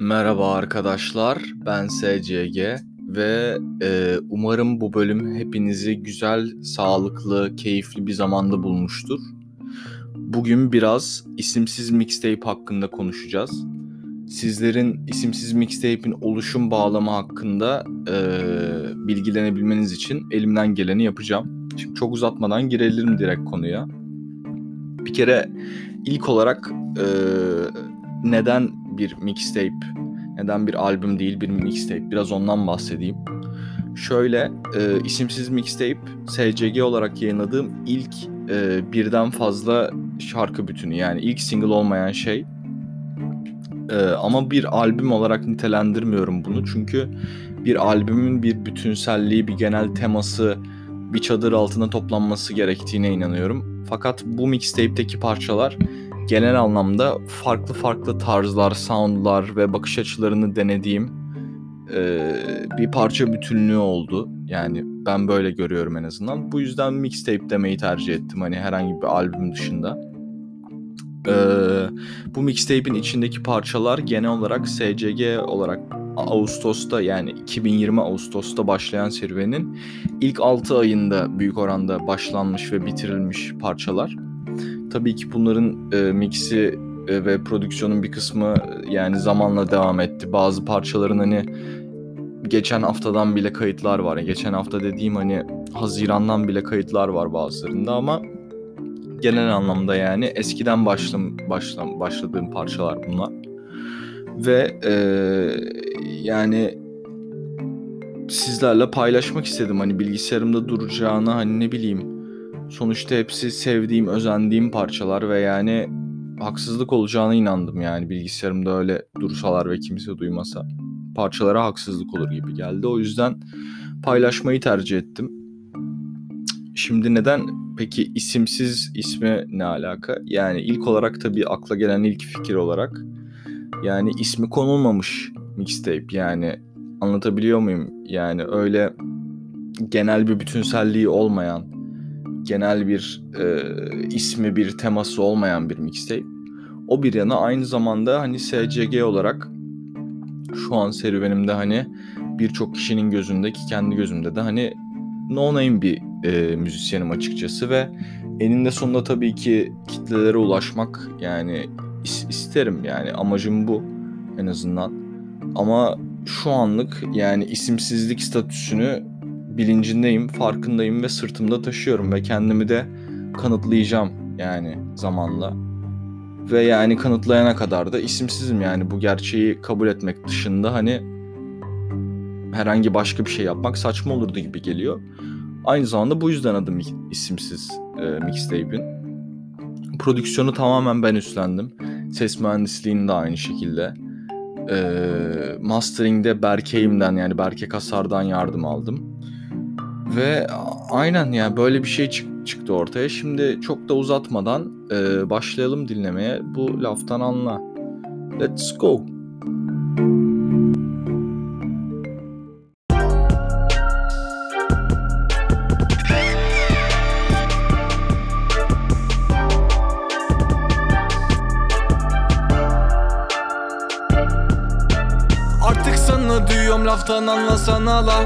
Merhaba arkadaşlar, ben SCG ve e, umarım bu bölüm hepinizi güzel, sağlıklı, keyifli bir zamanda bulmuştur. Bugün biraz isimsiz mixtape hakkında konuşacağız. Sizlerin isimsiz mixtape'in oluşum bağlamı hakkında e, bilgilenebilmeniz için elimden geleni yapacağım. Şimdi çok uzatmadan girelim direkt konuya. Bir kere ilk olarak e, neden bir mixtape, neden bir albüm değil bir mixtape biraz ondan bahsedeyim. Şöyle e, isimsiz mixtape SCG olarak yayınladığım ilk e, birden fazla şarkı bütünü yani ilk single olmayan şey. E, ama bir albüm olarak nitelendirmiyorum bunu çünkü bir albümün bir bütünselliği, bir genel teması, bir çadır altına toplanması gerektiğine inanıyorum. Fakat bu mixtape'teki parçalar genel anlamda farklı farklı tarzlar, soundlar ve bakış açılarını denediğim e, bir parça bütünlüğü oldu. Yani ben böyle görüyorum en azından. Bu yüzden mixtape demeyi tercih ettim hani herhangi bir albüm dışında. Ee, bu mixtape'in içindeki parçalar genel olarak SCG olarak Ağustos'ta yani 2020 Ağustos'ta başlayan serüvenin ilk 6 ayında büyük oranda başlanmış ve bitirilmiş parçalar. Tabii ki bunların e, mixi e, ve prodüksiyonun bir kısmı yani zamanla devam etti. Bazı parçaların hani geçen haftadan bile kayıtlar var. Geçen hafta dediğim hani Haziran'dan bile kayıtlar var bazılarında ama genel anlamda yani eskiden başlam başlam başladığım parçalar bunlar. Ve e, yani sizlerle paylaşmak istedim hani bilgisayarımda duracağını hani ne bileyim sonuçta hepsi sevdiğim, özendiğim parçalar ve yani haksızlık olacağına inandım yani bilgisayarımda öyle dursalar ve kimse duymasa parçalara haksızlık olur gibi geldi. O yüzden paylaşmayı tercih ettim. Şimdi neden peki isimsiz isme ne alaka? Yani ilk olarak tabii akla gelen ilk fikir olarak yani ismi konulmamış mixtape yani anlatabiliyor muyum? Yani öyle genel bir bütünselliği olmayan, genel bir e, ismi bir teması olmayan bir mixtape. O bir yana aynı zamanda hani SCG olarak şu an serüvenimde hani birçok kişinin gözündeki kendi gözümde de hani no name bir e, müzisyenim açıkçası ve eninde sonunda tabii ki kitlelere ulaşmak yani is- isterim yani amacım bu en azından. Ama şu anlık yani isimsizlik statüsünü bilincindeyim, farkındayım ve sırtımda taşıyorum ve kendimi de kanıtlayacağım yani zamanla. Ve yani kanıtlayana kadar da isimsizim yani bu gerçeği kabul etmek dışında hani herhangi başka bir şey yapmak saçma olurdu gibi geliyor. Aynı zamanda bu yüzden adım isimsiz e, mixtape'in. Prodüksiyonu tamamen ben üstlendim. Ses mühendisliğini de aynı şekilde. E, mastering'de Berke'imden yani Berke Kasar'dan yardım aldım. Ve aynen yani böyle bir şey çık- çıktı ortaya. Şimdi çok da uzatmadan e, başlayalım dinlemeye. Bu laftan anla. Let's go. Anlasana la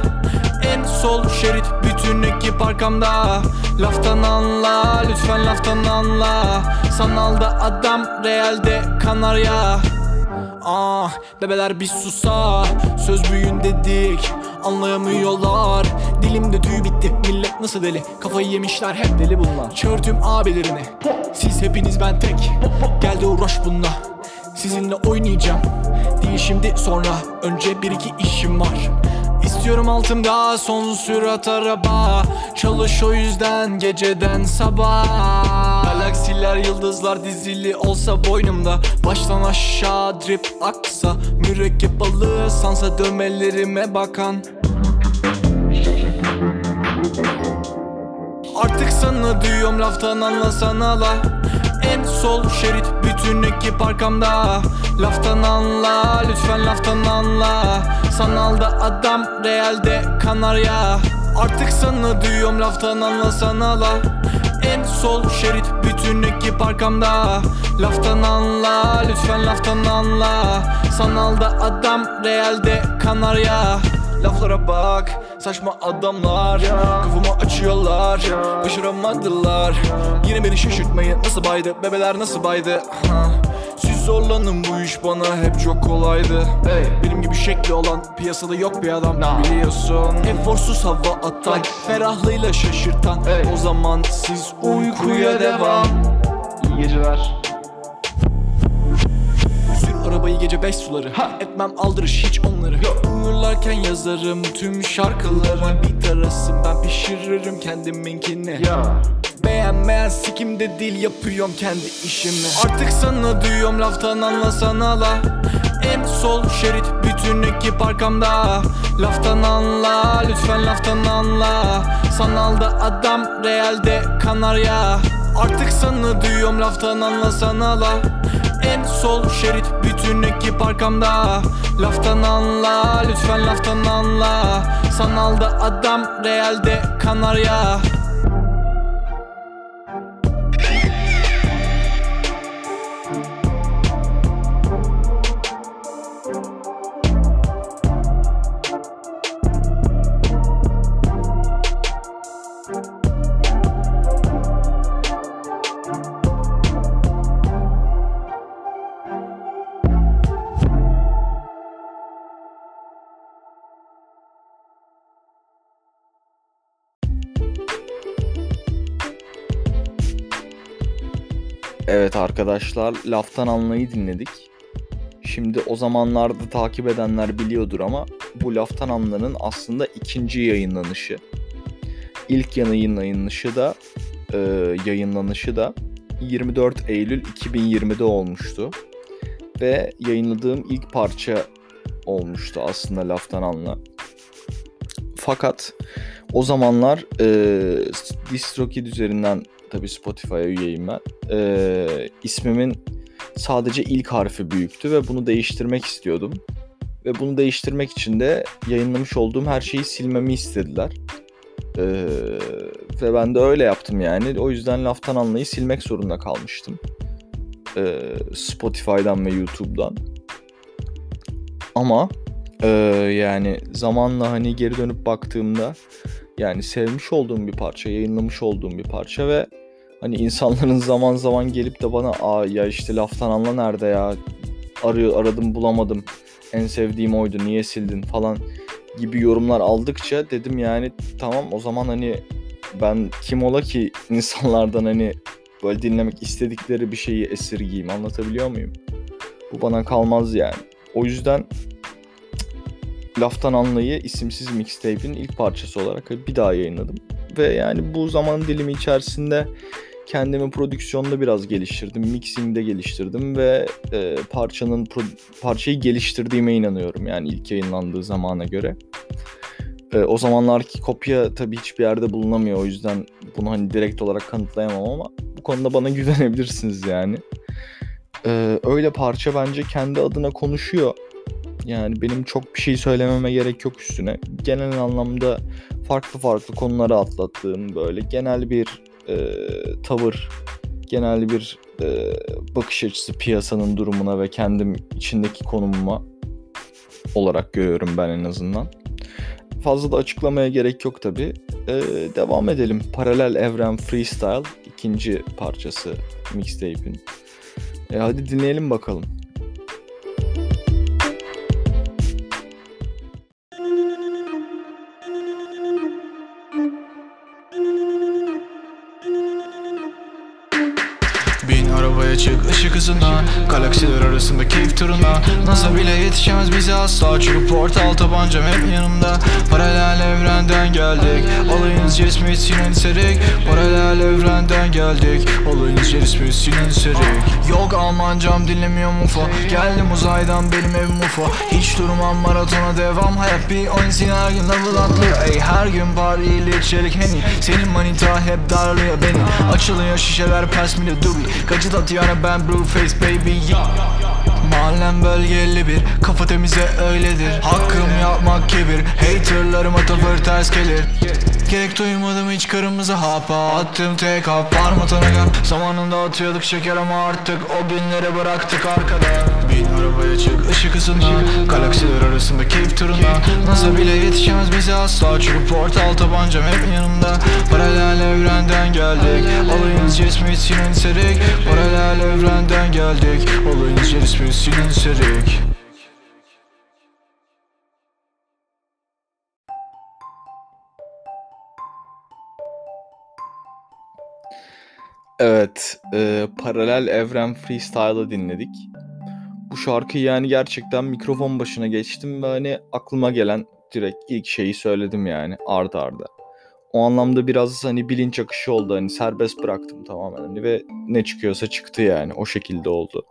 En sol şerit bütün ekip arkamda. Laftan anla lütfen laftan anla. Sanalda adam realde kanarya. Ah bebeler bir susa. Söz büyün dedik anlayamıyorlar. Dilimde tüy bitti millet nasıl deli? Kafayı yemişler hep deli bunlar. Çağırtım abilerini Siz hepiniz ben tek. Geldi uğraş bununla. Sizinle oynayacağım Değil şimdi sonra. Önce bir iki işim var. İstiyorum altımda son sürat araba. Çalış o yüzden geceden sabah Galaksiler yıldızlar dizili olsa boynumda. Baştan aşağı drip aksa Mürekkep balığı sansa dövmelerime bakan. Artık sana diyorum laftan anlasana la En sol şerit bütün ekip arkamda. Laftan anla lütfen laftan anla. Sanalda adam realde kanarya. Artık sana diyorum laftan anlasana la En sol şerit bütün ekip arkamda. Laftan anla lütfen laftan anla. Sanalda adam realde kanarya Laflara bak saçma adamlar. Kafamı açıyorlar Başaramadılar. Yine beni şaşırtmayın nasıl baydı? Bebeler nasıl baydı? Ha. Siz zorlanın bu iş bana hep çok kolaydı. Benim gibi şekli olan piyasada yok bir adam Biliyorsun. Eforsuz hava atan Ferahlığıyla şaşırtan. O zaman siz uykuya devam. İyi geceler. Arabayı gece beş suları. Etmem aldırış hiç onları. Uyurlarken yazarım tüm şarkıları. Bir tarasım ben pişiririm kendiminkini. Ya. Beğenmeyen sikimde değil yapıyorum kendi işimi. Artık sana diyorum laftan anlasana la. En sol şerit bütün ekip arkamda. Laftan anla lütfen laftan anla. Sanalda adam realde kanarya. Artık sana diyorum laftan anlasana la En sol şerit bütün ekip arkamda. Laftan anla lütfen laftan anla. Sanalda adam realde kanarya Evet arkadaşlar laftan anlayı dinledik. Şimdi o zamanlarda takip edenler biliyordur ama bu laftan anlanın aslında ikinci yayınlanışı. İlk yayınlanışı da e, yayınlanışı da 24 Eylül 2020'de olmuştu. Ve yayınladığım ilk parça olmuştu aslında laftan anla. Fakat o zamanlar e, DistroKid üzerinden tabii Spotify'a üyeyim ben. E, ismimin sadece ilk harfi büyüktü ve bunu değiştirmek istiyordum. Ve bunu değiştirmek için de yayınlamış olduğum her şeyi silmemi istediler. E, ve ben de öyle yaptım yani. O yüzden laftan anlayı silmek zorunda kalmıştım. E, Spotify'dan ve YouTube'dan. Ama e, yani zamanla hani geri dönüp baktığımda yani sevmiş olduğum bir parça, yayınlamış olduğum bir parça ve hani insanların zaman zaman gelip de bana aa ya işte laftan anla nerede ya arıyor aradım bulamadım en sevdiğim oydu niye sildin falan gibi yorumlar aldıkça dedim yani tamam o zaman hani ben kim ola ki insanlardan hani böyle dinlemek istedikleri bir şeyi esirgeyim anlatabiliyor muyum? Bu bana kalmaz yani. O yüzden Laftan Anlayı isimsiz mixtape'in ilk parçası olarak bir daha yayınladım. Ve yani bu zaman dilimi içerisinde kendimi prodüksiyonda biraz geliştirdim, mixingde geliştirdim ve e, parçanın pro- parçayı geliştirdiğime inanıyorum yani ilk yayınlandığı zamana göre. E, o zamanlarki kopya tabii hiçbir yerde bulunamıyor o yüzden bunu hani direkt olarak kanıtlayamam ama bu konuda bana güvenebilirsiniz yani. E, öyle parça bence kendi adına konuşuyor. Yani benim çok bir şey söylememe gerek yok üstüne. Genel anlamda farklı farklı konuları atlattığım böyle genel bir e, tavır, genel bir e, bakış açısı piyasanın durumuna ve kendim içindeki konumuma olarak görüyorum ben en azından. Fazla da açıklamaya gerek yok tabi. E, devam edelim. Paralel Evren Freestyle ikinci parçası mixtape'in. E, hadi dinleyelim bakalım. Arabaya çık ışık hızına Galaksiler arasında keyif turuna. NASA bile yetişemez bize asla Çünkü portal tabancam hep yanımda. Paralel evrenden geldik Olayın cismi Sinan Serik Paralel evrenden geldik Olayın cismi Sinan Serik Yok Almancam dinlemiyorum UFO Geldim uzaydan benim evim UFO Hiç durmam maratona devam Hayat bir oyun seni her gün level atlıyor. Ey her gün parayla çelik heni Senin manita hep darlıyor beni. Açılıyor şişeler pers mi de dubi Gacı atıyor ben blue face baby ya Mahallem bölgeli bir Kafa temize öyledir. Hakkım yapmak kibir Haterlarıma tavır ters gelir. Gerek duymadım hiç kırmızı hapa. Attım tek hap parma tanaga Zamanında atıyorduk şeker ama artık o binleri bıraktık arkada. Bin arabaya çık ışık hızında Galaksiler arasında keyif turunda. NASA bile yetişemez bize asla. Çünkü portal tabancam hep yanımda. Paralel evrenden geldik. Olayınız cismi Sinan Serik Paralel evrenden geldik. Olayınız cismi Sinan Serik Evet, e, Paralel Evren Freestyle'ı dinledik. Bu şarkıyı yani gerçekten mikrofon başına geçtim ve hani aklıma gelen direkt ilk şeyi söyledim yani arda arda. O anlamda biraz hani bilinç akışı oldu hani serbest bıraktım tamamen hani ve ne çıkıyorsa çıktı yani o şekilde oldu.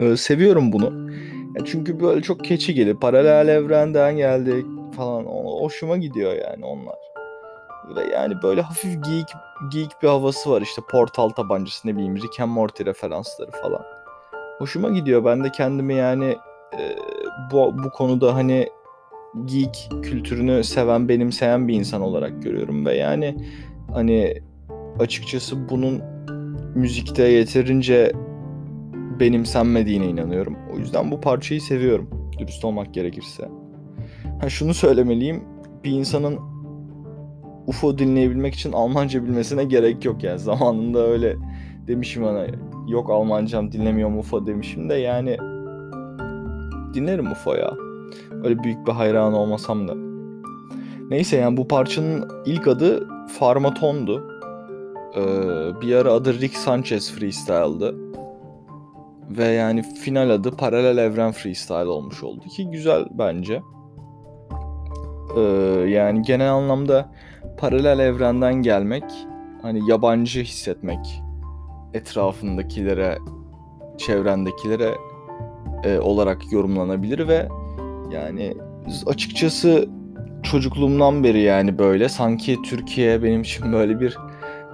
Ee, seviyorum bunu. Ya çünkü böyle çok keçi gelir. Paralel evrenden geldik falan. O, hoşuma gidiyor yani onlar. Ve yani böyle hafif geek, geek bir havası var işte portal tabancası ne bileyim Rick and Morty referansları falan. Hoşuma gidiyor. Ben de kendimi yani e, bu, bu konuda hani geek kültürünü seven, benimseyen bir insan olarak görüyorum ve yani hani açıkçası bunun müzikte yeterince benimsenmediğine inanıyorum. O yüzden bu parçayı seviyorum. Dürüst olmak gerekirse. Ha şunu söylemeliyim. Bir insanın UFO dinleyebilmek için Almanca bilmesine gerek yok yani. Zamanında öyle demişim ona. Yok Almancam dinlemiyorum UFO demişim de yani dinlerim UFO ya. Öyle büyük bir hayran olmasam da. Neyse yani bu parçanın ilk adı Farmaton'du. Ee, bir ara adı Rick Sanchez Freestyle'dı. Ve yani final adı Paralel Evren Freestyle olmuş oldu ki güzel bence. Ee, yani genel anlamda paralel evrenden gelmek, hani yabancı hissetmek etrafındakilere, çevrendekilere e, olarak yorumlanabilir ve yani açıkçası çocukluğumdan beri yani böyle sanki Türkiye benim için böyle bir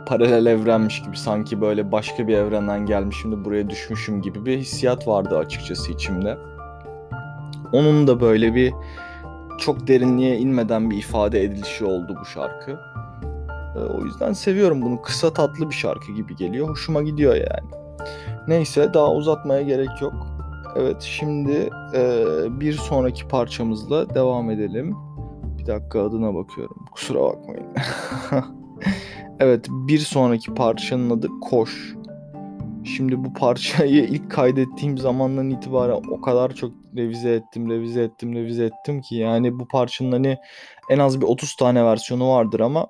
paralel evrenmiş gibi sanki böyle başka bir evrenden gelmişim de buraya düşmüşüm gibi bir hissiyat vardı açıkçası içimde. Onun da böyle bir çok derinliğe inmeden bir ifade edilişi oldu bu şarkı. E, o yüzden seviyorum bunu. Kısa tatlı bir şarkı gibi geliyor. Hoşuma gidiyor yani. Neyse daha uzatmaya gerek yok. Evet şimdi e, bir sonraki parçamızla devam edelim. Bir dakika adına bakıyorum. Kusura bakmayın. evet bir sonraki parçanın adı Koş. Şimdi bu parçayı ilk kaydettiğim zamandan itibaren o kadar çok revize ettim, revize ettim, revize ettim ki yani bu parçanın hani en az bir 30 tane versiyonu vardır ama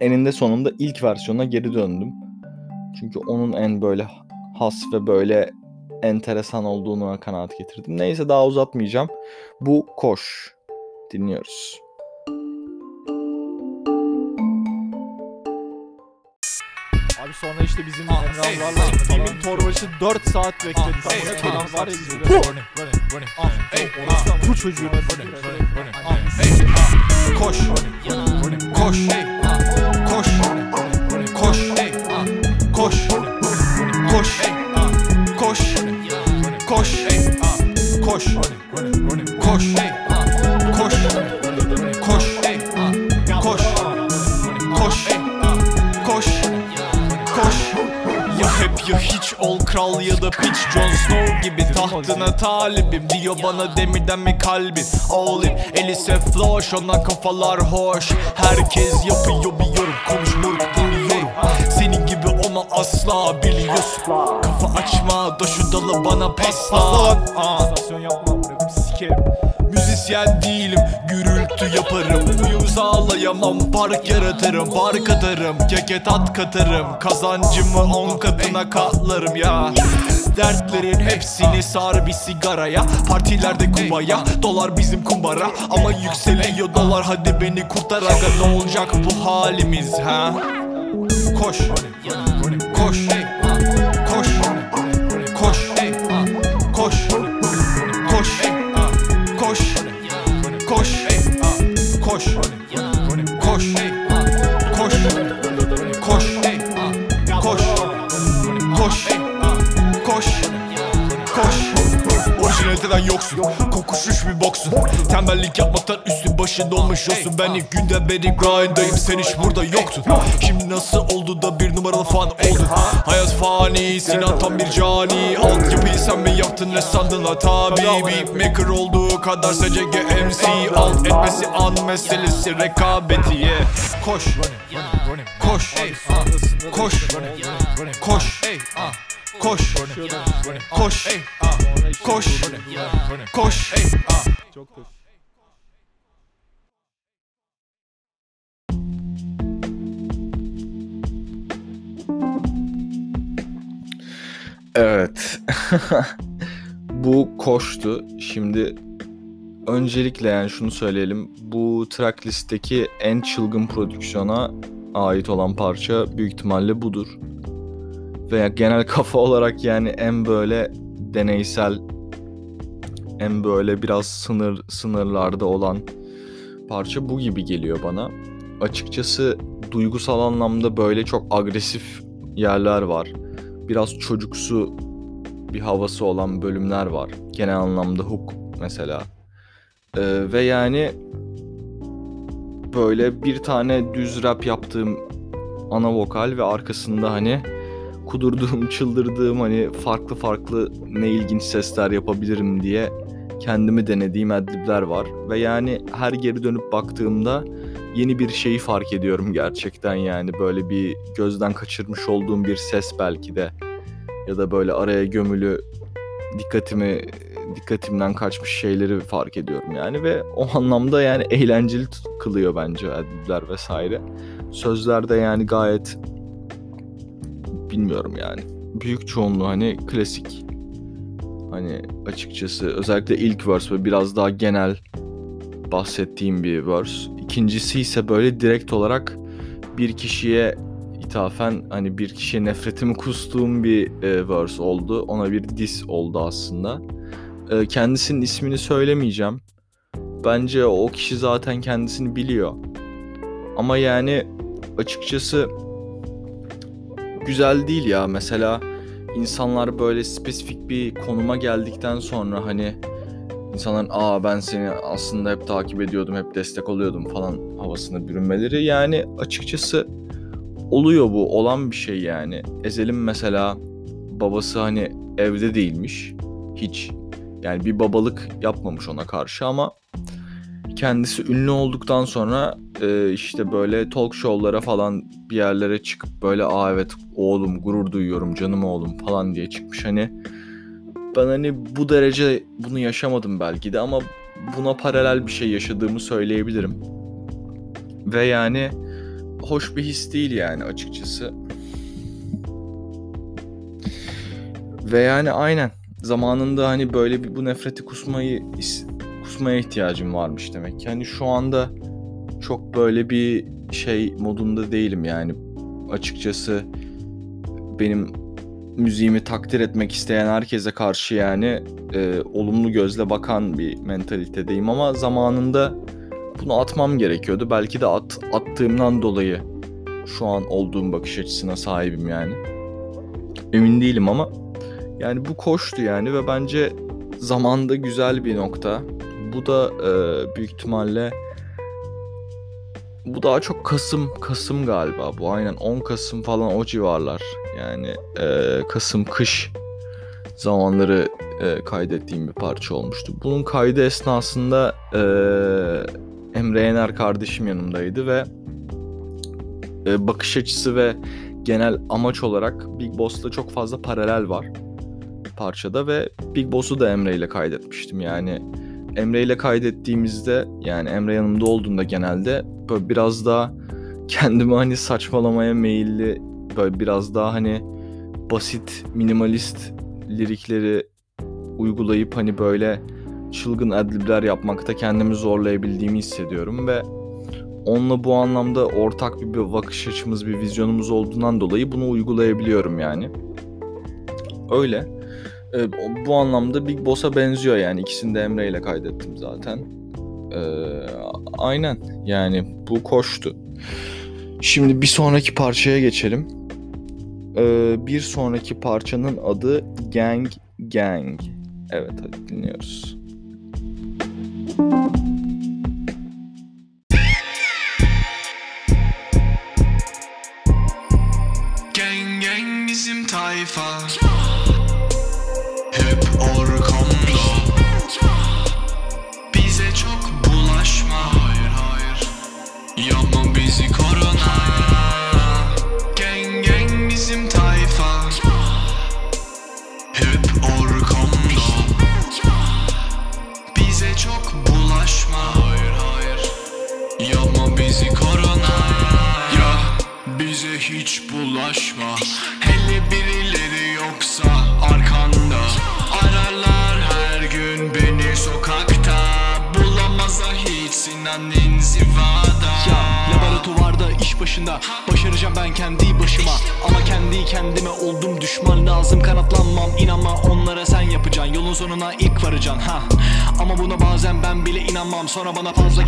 eninde sonunda ilk versiyona geri döndüm. Çünkü onun en böyle has ve böyle enteresan olduğunu kanaat getirdim. Neyse daha uzatmayacağım. Bu Koş. Dinliyoruz. Sonra işte bizim Emrahlarla Emin Torbaş'ı 4 saat bekletti. Tamam var ya bizim. Bu çocuğun Koş. Koş. Koş. Koş. Koş. Koş. Koş. Koş. Koş. Koş. Ol kral ya da piç Jon Snow gibi tahtına talibim. Diyor bana demirden mi kalbin All in. Elise Floş ona kafalar hoş. Herkes yapıyor bir yorum. Konuş moruk dinliyorum. Senin gibi olma asla biliyorsun. Kafa açma da şu dalı bana pesla. Aa. Stasyon yapma bırakıp sikerim. Müzisyen değilim. Gürültü yaparım Uyum sağlayamam park yaratırım Park atarım. Keket at katarım. Kazancımı on katına katlarım ya. Dertlerin hepsini sar bir sigaraya. Partilerde kubaya Dolar bizim kumbara. Ama yükseliyor dolar hadi beni kurtar aga. Ne olacak bu halimiz ha? Koş. Koş push. Kaliteden yoksun Kokuşmuş bir boksun. Tembellik yapmaktan üstün başın olmuş olsun Ben ilk günden beri grind'dayım sen hiç burada yoktun. Şimdi nasıl oldu da bir numaralı fan oldun? Hayat fani Sinan tam bir cani. Altyapıyı sen mi yaptın ne sandın la tabi? Beatmaker olduğu kadar SCG MC Alt etmesi an meselesi rekabeti yeah. Koş. Koş. Koş. Koş Koş Koş Koş Koş Çok da Evet. bu koştu. Şimdi öncelikle yani şunu söyleyelim. Bu tracklist'teki en çılgın prodüksiyona ait olan parça büyük ihtimalle budur. Veya genel kafa olarak yani en böyle deneysel en böyle biraz sınır sınırlarda olan parça bu gibi geliyor bana. Açıkçası duygusal anlamda böyle çok agresif yerler var biraz çocuksu bir havası olan bölümler var. Genel anlamda hook mesela. Ee, ve yani böyle bir tane düz rap yaptığım ana vokal ve arkasında hani kudurduğum, çıldırdığım hani farklı farklı ne ilginç sesler yapabilirim diye kendimi denediğim adlibler var. Ve yani her geri dönüp baktığımda yeni bir şeyi fark ediyorum gerçekten yani böyle bir gözden kaçırmış olduğum bir ses belki de ya da böyle araya gömülü dikkatimi dikkatimden kaçmış şeyleri fark ediyorum yani ve o anlamda yani eğlenceli kılıyor bence adibler vesaire. Sözlerde yani gayet bilmiyorum yani büyük çoğunluğu hani klasik hani açıkçası özellikle ilk verse ve biraz daha genel bahsettiğim bir verse. İkincisi ise böyle direkt olarak bir kişiye ithafen hani bir kişiye nefretimi kustuğum bir e, verse oldu. Ona bir diss oldu aslında. E, kendisinin ismini söylemeyeceğim. Bence o kişi zaten kendisini biliyor. Ama yani açıkçası güzel değil ya. Mesela insanlar böyle spesifik bir konuma geldikten sonra hani insanların aa ben seni aslında hep takip ediyordum, hep destek oluyordum falan havasına bürünmeleri yani açıkçası oluyor bu, olan bir şey yani. Ezel'in mesela babası hani evde değilmiş hiç. Yani bir babalık yapmamış ona karşı ama kendisi ünlü olduktan sonra e, işte böyle talk show'lara falan bir yerlere çıkıp böyle aa evet oğlum gurur duyuyorum canım oğlum falan diye çıkmış hani ben hani bu derece bunu yaşamadım belki de ama buna paralel bir şey yaşadığımı söyleyebilirim. Ve yani hoş bir his değil yani açıkçası. Ve yani aynen zamanında hani böyle bir bu nefreti kusmayı kusmaya ihtiyacım varmış demek. Yani şu anda çok böyle bir şey modunda değilim yani. Açıkçası benim müziğimi takdir etmek isteyen herkese karşı yani e, olumlu gözle bakan bir mentalitedeyim ama zamanında bunu atmam gerekiyordu. Belki de at, attığımdan dolayı şu an olduğum bakış açısına sahibim yani. Emin değilim ama yani bu koştu yani ve bence zamanda güzel bir nokta. Bu da e, büyük ihtimalle bu daha çok Kasım Kasım galiba bu aynen 10 Kasım falan o civarlar yani e, Kasım kış zamanları e, kaydettiğim bir parça olmuştu. Bunun kaydı esnasında e, Emre Yener kardeşim yanımdaydı ve e, bakış açısı ve genel amaç olarak Big Boss'la çok fazla paralel var parçada ve Big Boss'u da Emre ile kaydetmiştim. Yani Emre ile kaydettiğimizde yani Emre yanımda olduğunda genelde böyle biraz daha kendimi hani saçmalamaya meyilli böyle biraz daha hani basit minimalist lirikleri uygulayıp hani böyle çılgın adlibler yapmakta kendimi zorlayabildiğimi hissediyorum ve onunla bu anlamda ortak bir, bir bakış açımız, bir vizyonumuz olduğundan dolayı bunu uygulayabiliyorum yani. Öyle. Ee, bu anlamda Big Boss'a benziyor yani. İkisini de Emre ile kaydettim zaten. Ee, aynen yani bu koştu. Şimdi bir sonraki parçaya geçelim. Ee, bir sonraki parçanın adı Gang Gang. Evet hadi dinliyoruz. Gang Sonra bana fazla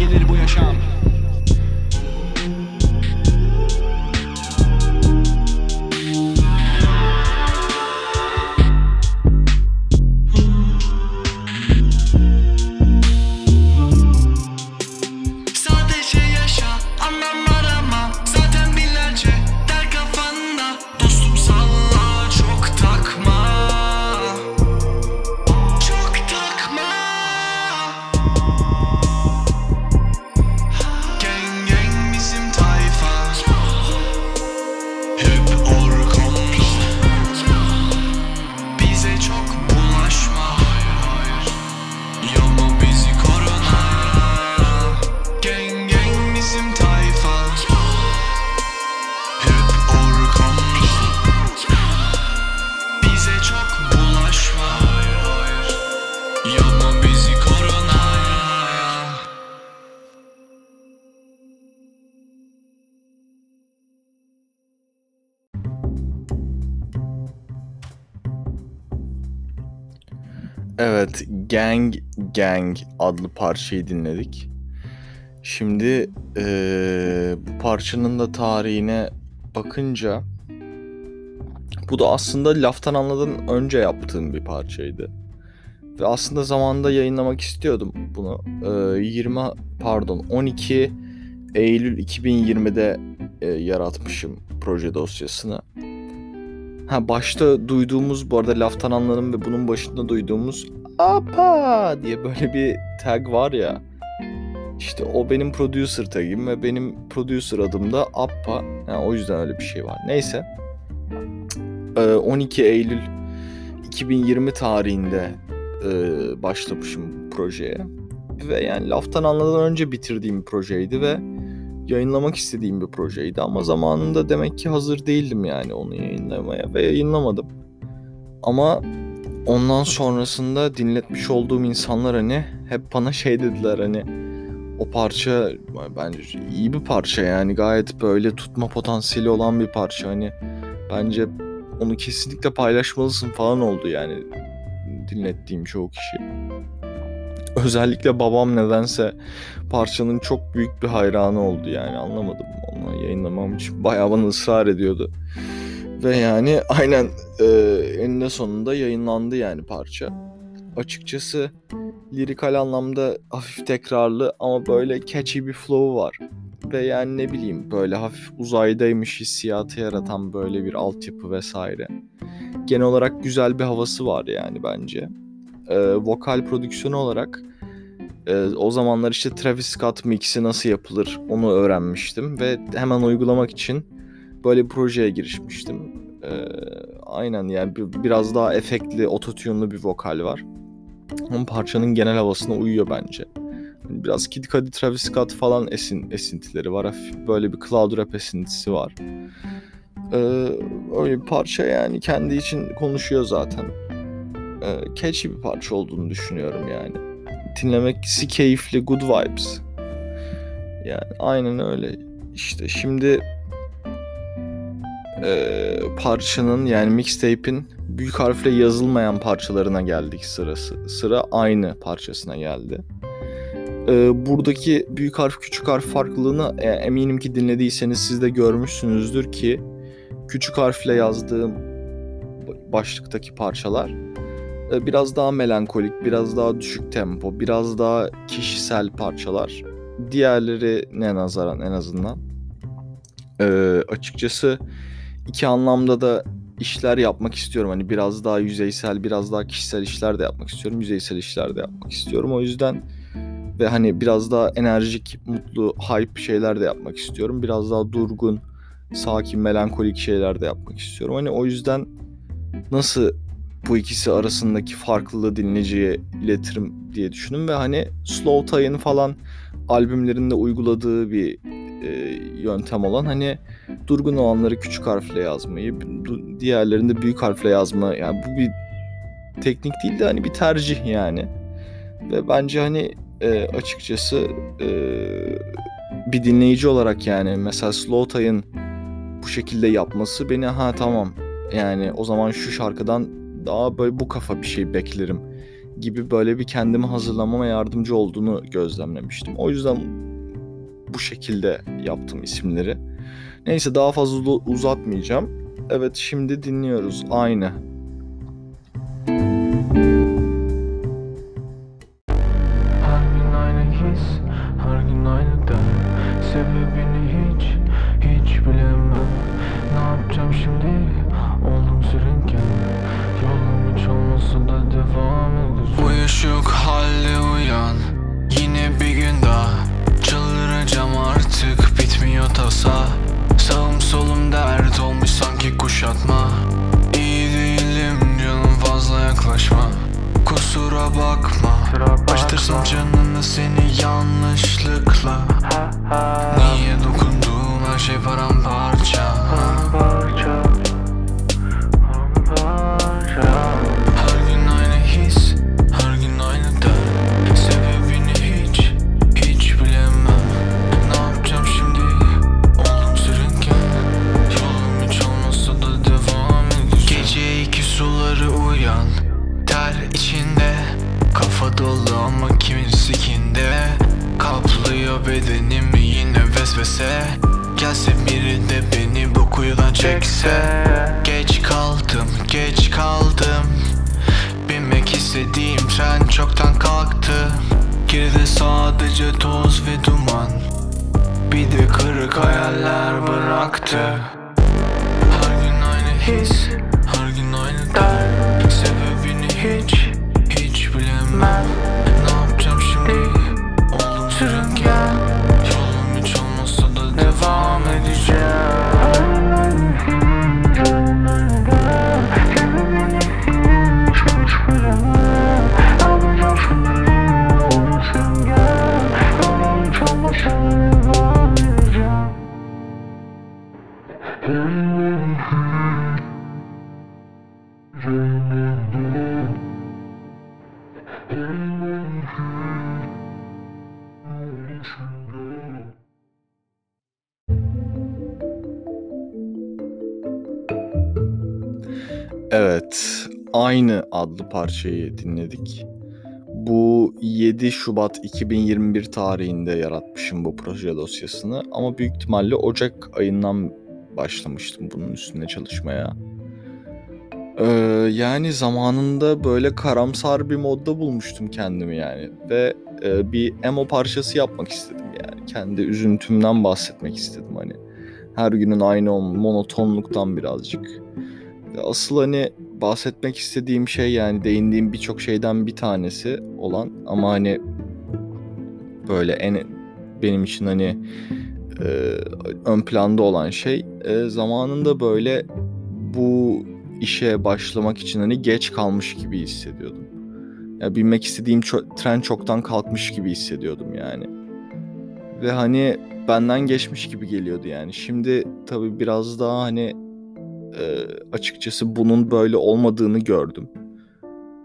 Evet, Gang Gang adlı parçayı dinledik. Şimdi eee, bu parçanın da tarihine bakınca bu da aslında laftan anladığın önce yaptığım bir parçaydı. Ve aslında zamanında yayınlamak istiyordum bunu. Eee, 20 pardon 12 Eylül 2020'de e, yaratmışım proje dosyasını. Ha başta duyduğumuz bu arada laftan anladım ve bunun başında duyduğumuz apa diye böyle bir tag var ya. İşte o benim producer tagim ve benim producer adım da Appa. Yani o yüzden öyle bir şey var. Neyse. Ee, 12 Eylül 2020 tarihinde e, başlamışım projeye. Ve yani laftan anladan önce bitirdiğim projeydi ve yayınlamak istediğim bir projeydi ama zamanında demek ki hazır değildim yani onu yayınlamaya ve yayınlamadım. Ama ondan sonrasında dinletmiş olduğum insanlar hani hep bana şey dediler hani o parça bence iyi bir parça yani gayet böyle tutma potansiyeli olan bir parça hani bence onu kesinlikle paylaşmalısın falan oldu yani dinlettiğim çoğu kişi. Özellikle babam nedense parçanın çok büyük bir hayranı oldu yani anlamadım onu yayınlamam için bayağı bana ısrar ediyordu. Ve yani aynen e, eninde sonunda yayınlandı yani parça. Açıkçası lirikal anlamda hafif tekrarlı ama böyle catchy bir flow var. Ve yani ne bileyim böyle hafif uzaydaymış hissiyatı yaratan böyle bir altyapı vesaire. Genel olarak güzel bir havası var yani bence. E, vokal prodüksiyonu olarak e, o zamanlar işte Travis Scott mix'i nasıl yapılır onu öğrenmiştim ve hemen uygulamak için böyle bir projeye girişmiştim. E, aynen yani bir, biraz daha efektli, ototune'lu bir vokal var. Ama parçanın genel havasına uyuyor bence. Hani Biraz Kid Cudi, Travis Scott falan esin, esintileri var. Hafif böyle bir cloud rap esintisi var. Ee, öyle bir parça yani kendi için konuşuyor zaten. Ee, catchy bir parça olduğunu düşünüyorum yani. Dinlemesi keyifli, good vibes. Yani aynen öyle. İşte şimdi e, parçanın yani mixtape'in büyük harfle yazılmayan parçalarına geldik sırası. Sıra aynı parçasına geldi. E, buradaki büyük harf küçük harf farklılığını e, eminim ki dinlediyseniz siz de görmüşsünüzdür ki küçük harfle yazdığım başlıktaki parçalar e, biraz daha melankolik, biraz daha düşük tempo, biraz daha kişisel parçalar. Diğerleri ne nazaran en azından. E, açıkçası iki anlamda da işler yapmak istiyorum. Hani biraz daha yüzeysel, biraz daha kişisel işler de yapmak istiyorum. Yüzeysel işler de yapmak istiyorum. O yüzden ve hani biraz daha enerjik, mutlu, hype şeyler de yapmak istiyorum. Biraz daha durgun, sakin, melankolik şeyler de yapmak istiyorum. Hani o yüzden nasıl bu ikisi arasındaki farklılığı dinleyiciye iletirim diye düşündüm ve hani Slow Tie'ın falan albümlerinde uyguladığı bir e, yöntem olan hani durgun olanları küçük harfle yazmayı, diğerlerinde büyük harfle yazma yani bu bir teknik değil de hani bir tercih yani. Ve bence hani e, açıkçası e, bir dinleyici olarak yani mesela Slow Tie'ın bu şekilde yapması beni ha tamam yani o zaman şu şarkıdan daha böyle bu kafa bir şey beklerim gibi böyle bir kendimi hazırlamama yardımcı olduğunu gözlemlemiştim. O yüzden bu şekilde yaptım isimleri. Neyse daha fazla uzatmayacağım. Evet şimdi dinliyoruz aynı. Evet, aynı adlı parçayı dinledik. Bu 7 Şubat 2021 tarihinde yaratmışım bu proje dosyasını ama büyük ihtimalle Ocak ayından başlamıştım bunun üstüne çalışmaya. Ee, yani zamanında böyle karamsar bir modda bulmuştum kendimi yani ve e, bir emo parçası yapmak istedim yani kendi üzüntümden bahsetmek istedim hani her günün aynı monotonluktan birazcık. Asıl hani bahsetmek istediğim şey yani değindiğim birçok şeyden bir tanesi olan ama hani böyle en benim için hani e, ön planda olan şey e, zamanında böyle bu işe başlamak için hani geç kalmış gibi hissediyordum. Ya binmek istediğim ço- tren çoktan kalkmış gibi hissediyordum yani. Ve hani benden geçmiş gibi geliyordu yani. Şimdi tabii biraz daha hani e, açıkçası bunun böyle olmadığını gördüm.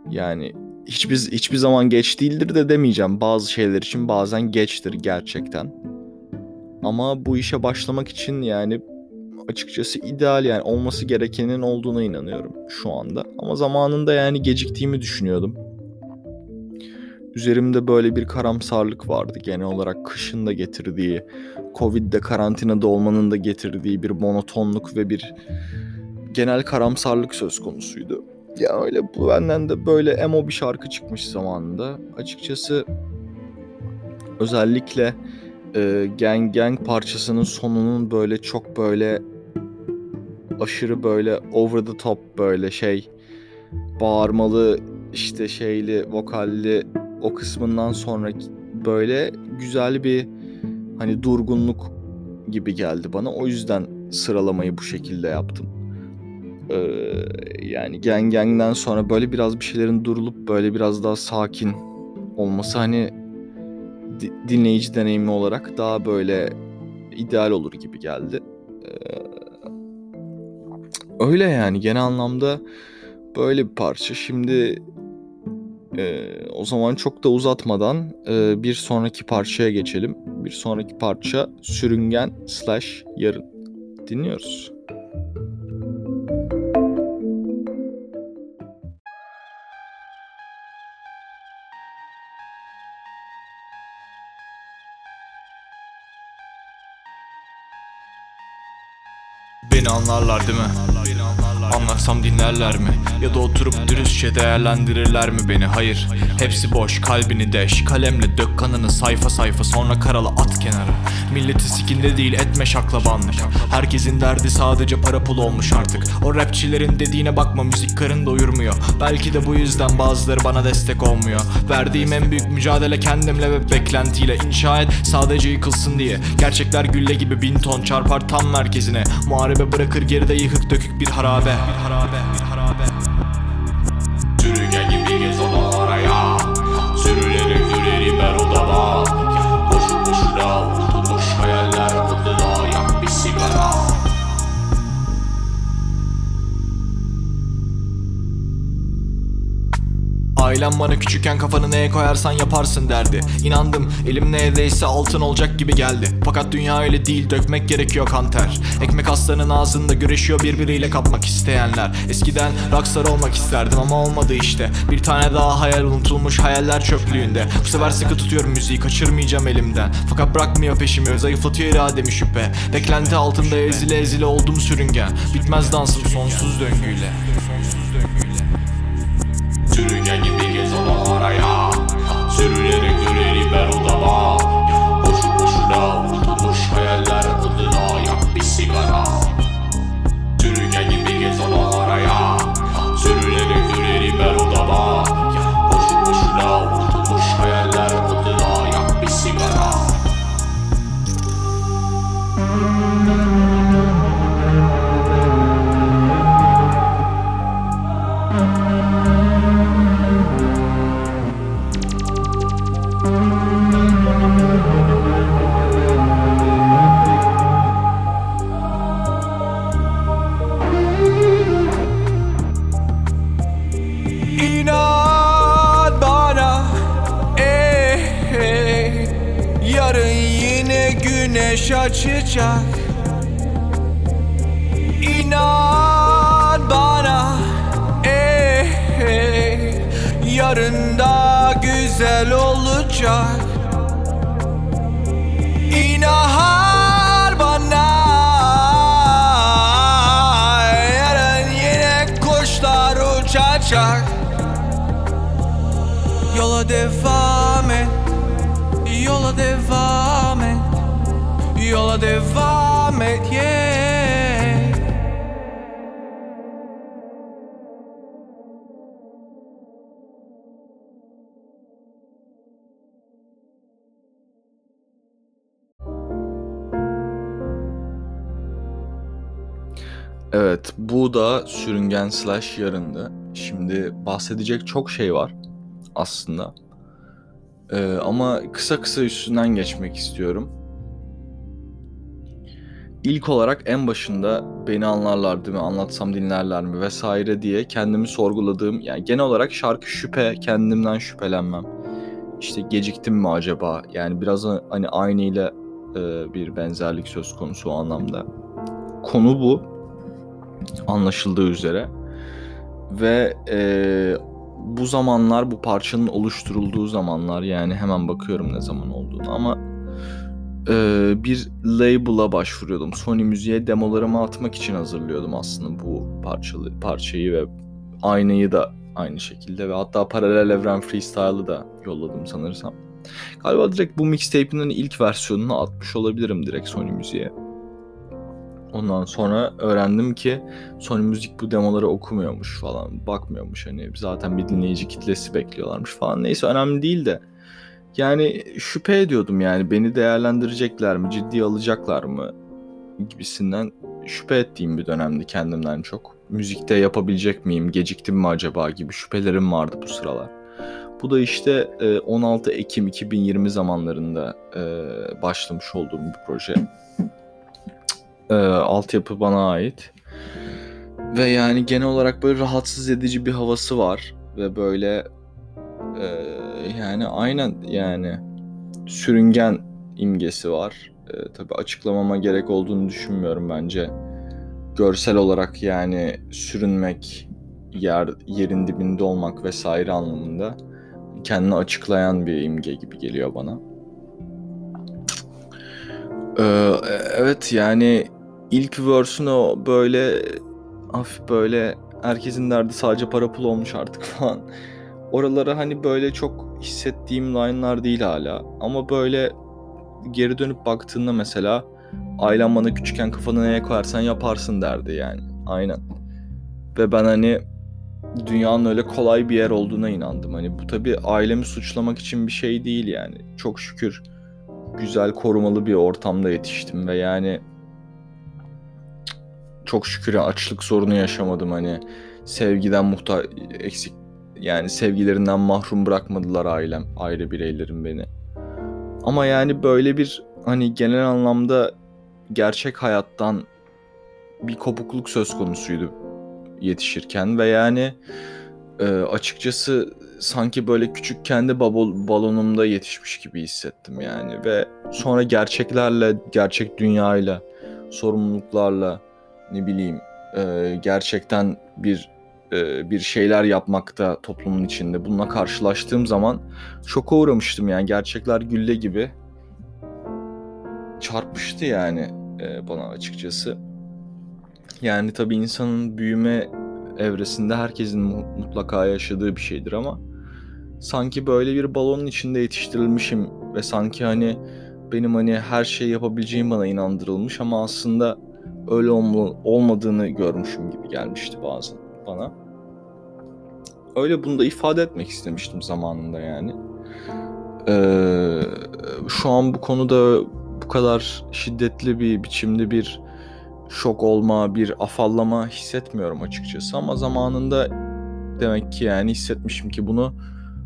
Yani hiçbir hiçbir zaman geç değildir de demeyeceğim. Bazı şeyler için bazen geçtir gerçekten. Ama bu işe başlamak için yani açıkçası ideal yani olması gerekenin olduğuna inanıyorum şu anda. Ama zamanında yani geciktiğimi düşünüyordum. Üzerimde böyle bir karamsarlık vardı genel olarak kışın da getirdiği, Covid'de karantinada olmanın da getirdiği bir monotonluk ve bir genel karamsarlık söz konusuydu. ya öyle bu benden de böyle emo bir şarkı çıkmış zamanında. Açıkçası özellikle e, Gang Gang parçasının sonunun böyle çok böyle aşırı böyle over the top böyle şey bağırmalı işte şeyli vokalli o kısmından sonra böyle güzel bir hani durgunluk gibi geldi bana. O yüzden sıralamayı bu şekilde yaptım. Ee, yani Gang Gang'den sonra böyle biraz bir şeylerin durulup böyle biraz daha sakin olması hani di- dinleyici deneyimi olarak daha böyle ideal olur gibi geldi. Ee, öyle yani genel anlamda böyle bir parça. Şimdi e, o zaman çok da uzatmadan e, bir sonraki parçaya geçelim. Bir sonraki parça Sürüngen slash Yarın. Dinliyoruz. Beni anlarlar değil mi? Anlatsam dinlerler mi? Ya da oturup dürüstçe değerlendirirler mi beni? Hayır. Hepsi boş kalbini deş. Kalemle dök kanını sayfa sayfa Sonra karalı at kenara. Milleti sikinde değil etme şaklabanlık Herkesin derdi sadece para pul olmuş artık. O rapçilerin dediğine bakma müzik karın doyurmuyor Belki de bu yüzden bazıları bana destek olmuyor. Verdiğim en büyük mücadele kendimle ve beklentiyle. İnşa et sadece yıkılsın diye. Gerçekler gülle gibi bin ton çarpar tam merkezine. Muharebe bırakır geride yıkık dökük bir harabe Bir Ailem bana küçükken kafanı neye koyarsan yaparsın derdi. İnandım elim neredeyse altın olacak gibi geldi. Fakat dünya öyle değil dökmek gerekiyor kanter. Ekmek aslanın ağzında güreşiyor birbiriyle kapmak isteyenler. Eskiden rockstar olmak isterdim ama olmadı işte. Bir tane daha hayal unutulmuş hayaller çöplüğünde. Bu sefer sıkı tutuyorum müziği kaçırmayacağım elimden. Fakat bırakmıyor peşimi zayıflatıyor irademi şüphe. Beklenti altında ezile ezile oldum sürüngen. Bitmez dansım sonsuz döngüyle Sürünerek ben odama Boşu boşuna unutulmuş hayaller Adına yak bir sigara. Sürüngen gibi gez oraya Sürünerek açacak İnan bana eh, eh, Yarın da güzel olacak. İnan bana. Yarın yine kuşlar uçacak. Yola devam Yola devam et yeah Evet, bu da sürüngen slash yarındı. Şimdi bahsedecek çok şey var aslında. Ee, ama kısa kısa üstünden geçmek istiyorum. İlk olarak en başında beni anlarlar değil mi, anlatsam dinlerler mi vesaire diye kendimi sorguladığım, yani genel olarak şarkı şüphe, kendimden şüphelenmem. İşte geciktim mi acaba? Yani biraz hani aynıyla e, bir benzerlik söz konusu o anlamda. Konu bu anlaşıldığı üzere ve e, bu zamanlar bu parçanın oluşturulduğu zamanlar yani hemen bakıyorum ne zaman olduğunu ama e, bir label'a başvuruyordum. Sony Müziğe demolarımı atmak için hazırlıyordum aslında bu parçalı parçayı ve Aynayı da aynı şekilde ve hatta paralel evren freestyle'ı da yolladım sanırsam. Galiba direkt bu mixtape'nin ilk versiyonunu atmış olabilirim direkt Sony Müziğe. Ondan sonra öğrendim ki Sony Müzik bu demoları okumuyormuş falan. Bakmıyormuş hani zaten bir dinleyici kitlesi bekliyorlarmış falan. Neyse önemli değil de. Yani şüphe ediyordum yani beni değerlendirecekler mi, ciddiye alacaklar mı gibisinden şüphe ettiğim bir dönemdi kendimden çok. Müzikte yapabilecek miyim, geciktim mi acaba gibi şüphelerim vardı bu sıralar. Bu da işte 16 Ekim 2020 zamanlarında başlamış olduğum bir proje. Altyapı bana ait. Ve yani genel olarak böyle rahatsız edici bir havası var. Ve böyle yani aynen yani sürüngen imgesi var. E, tabii açıklamama gerek olduğunu düşünmüyorum bence. Görsel olarak yani sürünmek, yer yerin dibinde olmak vesaire anlamında kendini açıklayan bir imge gibi geliyor bana. Ee, evet yani ilk verse'ünü böyle hafif böyle herkesin derdi sadece para pul olmuş artık falan. Oraları hani böyle çok hissettiğim line'lar değil hala. Ama böyle geri dönüp baktığında mesela ailem bana küçükken kafanı neye koyarsan yaparsın derdi yani. Aynen. Ve ben hani dünyanın öyle kolay bir yer olduğuna inandım. Hani bu tabii ailemi suçlamak için bir şey değil yani. Çok şükür güzel korumalı bir ortamda yetiştim ve yani çok şükür açlık sorunu yaşamadım hani sevgiden muhta eksik yani sevgilerinden mahrum bırakmadılar ailem ayrı bireylerim beni. Ama yani böyle bir hani genel anlamda gerçek hayattan bir kopukluk söz konusuydu yetişirken ve yani e, açıkçası sanki böyle küçük kendi babo, balonumda yetişmiş gibi hissettim yani ve sonra gerçeklerle, gerçek dünyayla, sorumluluklarla ne bileyim e, gerçekten bir e, bir şeyler yapmakta toplumun içinde bununla karşılaştığım zaman şoka uğramıştım yani gerçekler gülle gibi çarpmıştı yani e, bana açıkçası. Yani tabii insanın büyüme evresinde herkesin mutlaka yaşadığı bir şeydir ama sanki böyle bir balonun içinde yetiştirilmişim ve sanki hani benim hani her şeyi yapabileceğim bana inandırılmış ama aslında öyle olmadığını görmüşüm gibi gelmişti bazen bana. Öyle bunu da ifade etmek istemiştim zamanında yani. Ee, şu an bu konuda bu kadar şiddetli bir biçimde bir şok olma, bir afallama hissetmiyorum açıkçası ama zamanında demek ki yani hissetmişim ki bunu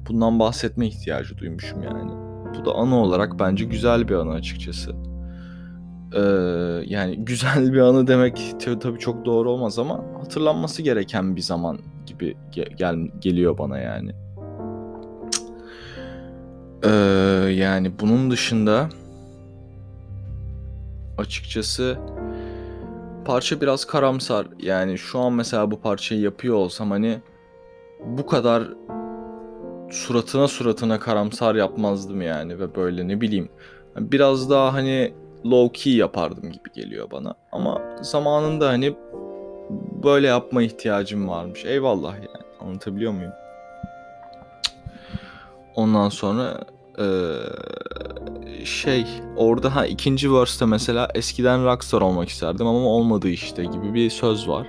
bundan bahsetme ihtiyacı duymuşum yani. Bu da anı olarak bence güzel bir anı açıkçası. Ee, yani güzel bir anı demek tabii çok doğru olmaz ama hatırlanması gereken bir zaman gibi gel geliyor bana yani. Ee, yani bunun dışında açıkçası parça biraz karamsar. Yani şu an mesela bu parçayı yapıyor olsam hani bu kadar suratına suratına karamsar yapmazdım yani ve böyle ne bileyim biraz daha hani low key yapardım gibi geliyor bana. Ama zamanında hani böyle yapma ihtiyacım varmış. Eyvallah yani. Anlatabiliyor muyum? Ondan sonra ee, şey orada ha ikinci verse'te mesela eskiden rockstar olmak isterdim ama olmadı işte gibi bir söz var.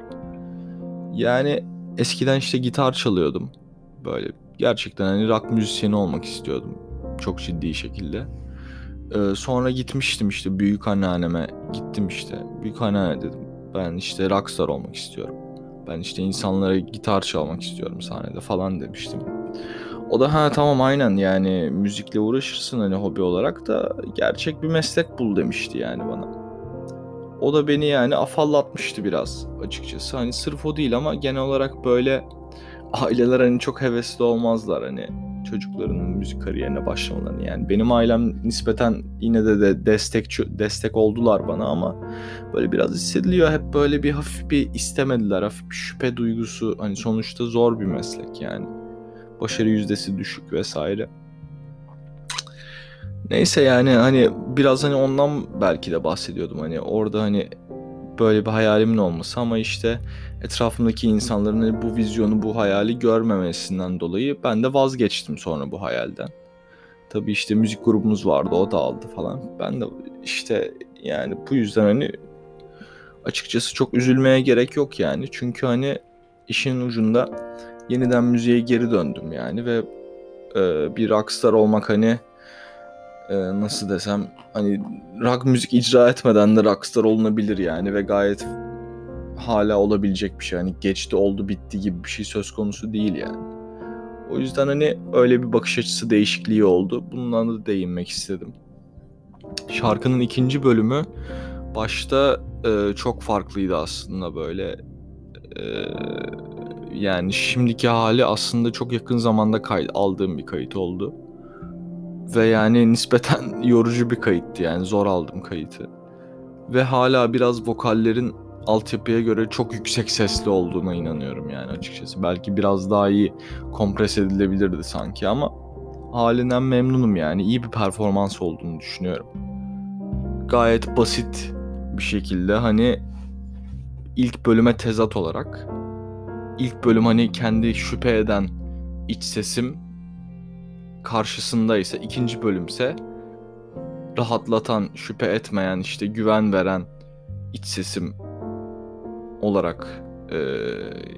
Yani eskiden işte gitar çalıyordum. Böyle gerçekten hani rock müzisyeni olmak istiyordum. Çok ciddi şekilde. Ee, sonra gitmiştim işte büyük anneanneme gittim işte. Büyük anneanne dedim. Ben işte rockstar olmak istiyorum. Ben işte insanlara gitar çalmak istiyorum sahnede falan demiştim. O da ha tamam aynen yani müzikle uğraşırsın hani hobi olarak da gerçek bir meslek bul demişti yani bana. O da beni yani afallatmıştı biraz açıkçası. Hani sırf o değil ama genel olarak böyle aileler hani çok hevesli olmazlar hani çocuklarının müzik kariyerine başlamalarını. Yani benim ailem nispeten yine de, de destek destek oldular bana ama böyle biraz hissediliyor hep böyle bir hafif bir istemediler, hafif bir şüphe duygusu. Hani sonuçta zor bir meslek yani başarı yüzdesi düşük vesaire. Neyse yani hani biraz hani ondan belki de bahsediyordum hani orada hani böyle bir hayalimin olması ama işte etrafımdaki insanların hani bu vizyonu, bu hayali görmemesinden dolayı ben de vazgeçtim sonra bu hayalden. Tabii işte müzik grubumuz vardı o da aldı falan. Ben de işte yani bu yüzden hani açıkçası çok üzülmeye gerek yok yani. Çünkü hani işin ucunda yeniden müziğe geri döndüm yani ve e, bir rockstar olmak hani e, nasıl desem hani rock müzik icra etmeden de rockstar olunabilir yani ve gayet hala olabilecek bir şey. Hani geçti oldu bitti gibi bir şey söz konusu değil yani. O yüzden hani öyle bir bakış açısı değişikliği oldu. Bundan da değinmek istedim. Şarkının ikinci bölümü başta e, çok farklıydı aslında böyle. E, yani şimdiki hali aslında çok yakın zamanda kayıt aldığım bir kayıt oldu. Ve yani nispeten yorucu bir kayıttı yani zor aldım kayıtı. Ve hala biraz vokallerin altyapıya göre çok yüksek sesli olduğuna inanıyorum yani açıkçası. Belki biraz daha iyi kompres edilebilirdi sanki ama halinden memnunum yani. iyi bir performans olduğunu düşünüyorum. Gayet basit bir şekilde hani ilk bölüme tezat olarak ilk bölüm hani kendi şüphe eden iç sesim karşısında ise ikinci bölümse rahatlatan, şüphe etmeyen, işte güven veren iç sesim olarak e,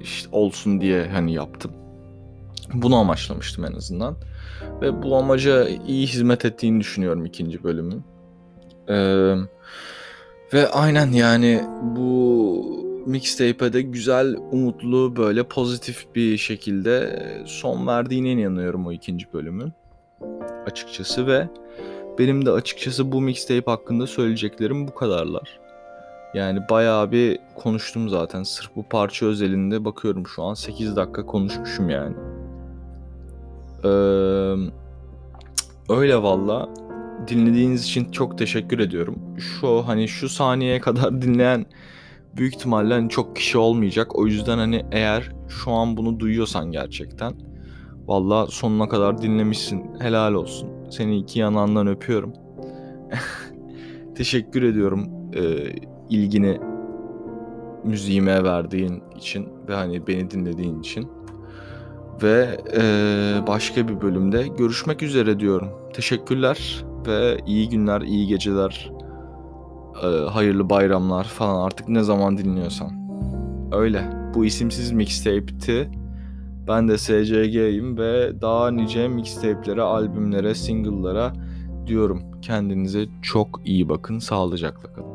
işte olsun diye hani yaptım. Bunu amaçlamıştım en azından. Ve bu amaca iyi hizmet ettiğini düşünüyorum ikinci bölümün. Ee, ve aynen yani bu mixtape'e de güzel, umutlu, böyle pozitif bir şekilde son verdiğine inanıyorum o ikinci bölümün. Açıkçası ve benim de açıkçası bu mixtape hakkında söyleyeceklerim bu kadarlar. Yani bayağı bir konuştum zaten. Sırf bu parça özelinde bakıyorum şu an 8 dakika konuşmuşum yani. Ee, öyle valla. Dinlediğiniz için çok teşekkür ediyorum. Şu hani şu saniyeye kadar dinleyen büyük ihtimalle hani çok kişi olmayacak. O yüzden hani eğer şu an bunu duyuyorsan gerçekten valla sonuna kadar dinlemişsin. Helal olsun. Seni iki yanağından öpüyorum. teşekkür ediyorum. Ee, ilgini müziğime verdiğin için ve hani beni dinlediğin için. Ve e, başka bir bölümde görüşmek üzere diyorum. Teşekkürler ve iyi günler, iyi geceler, e, hayırlı bayramlar falan artık ne zaman dinliyorsan. Öyle. Bu isimsiz mixtape'ti. Ben de SCG'yim ve daha nice mixtape'lere, albümlere, single'lara diyorum. Kendinize çok iyi bakın, sağlıcakla kalın.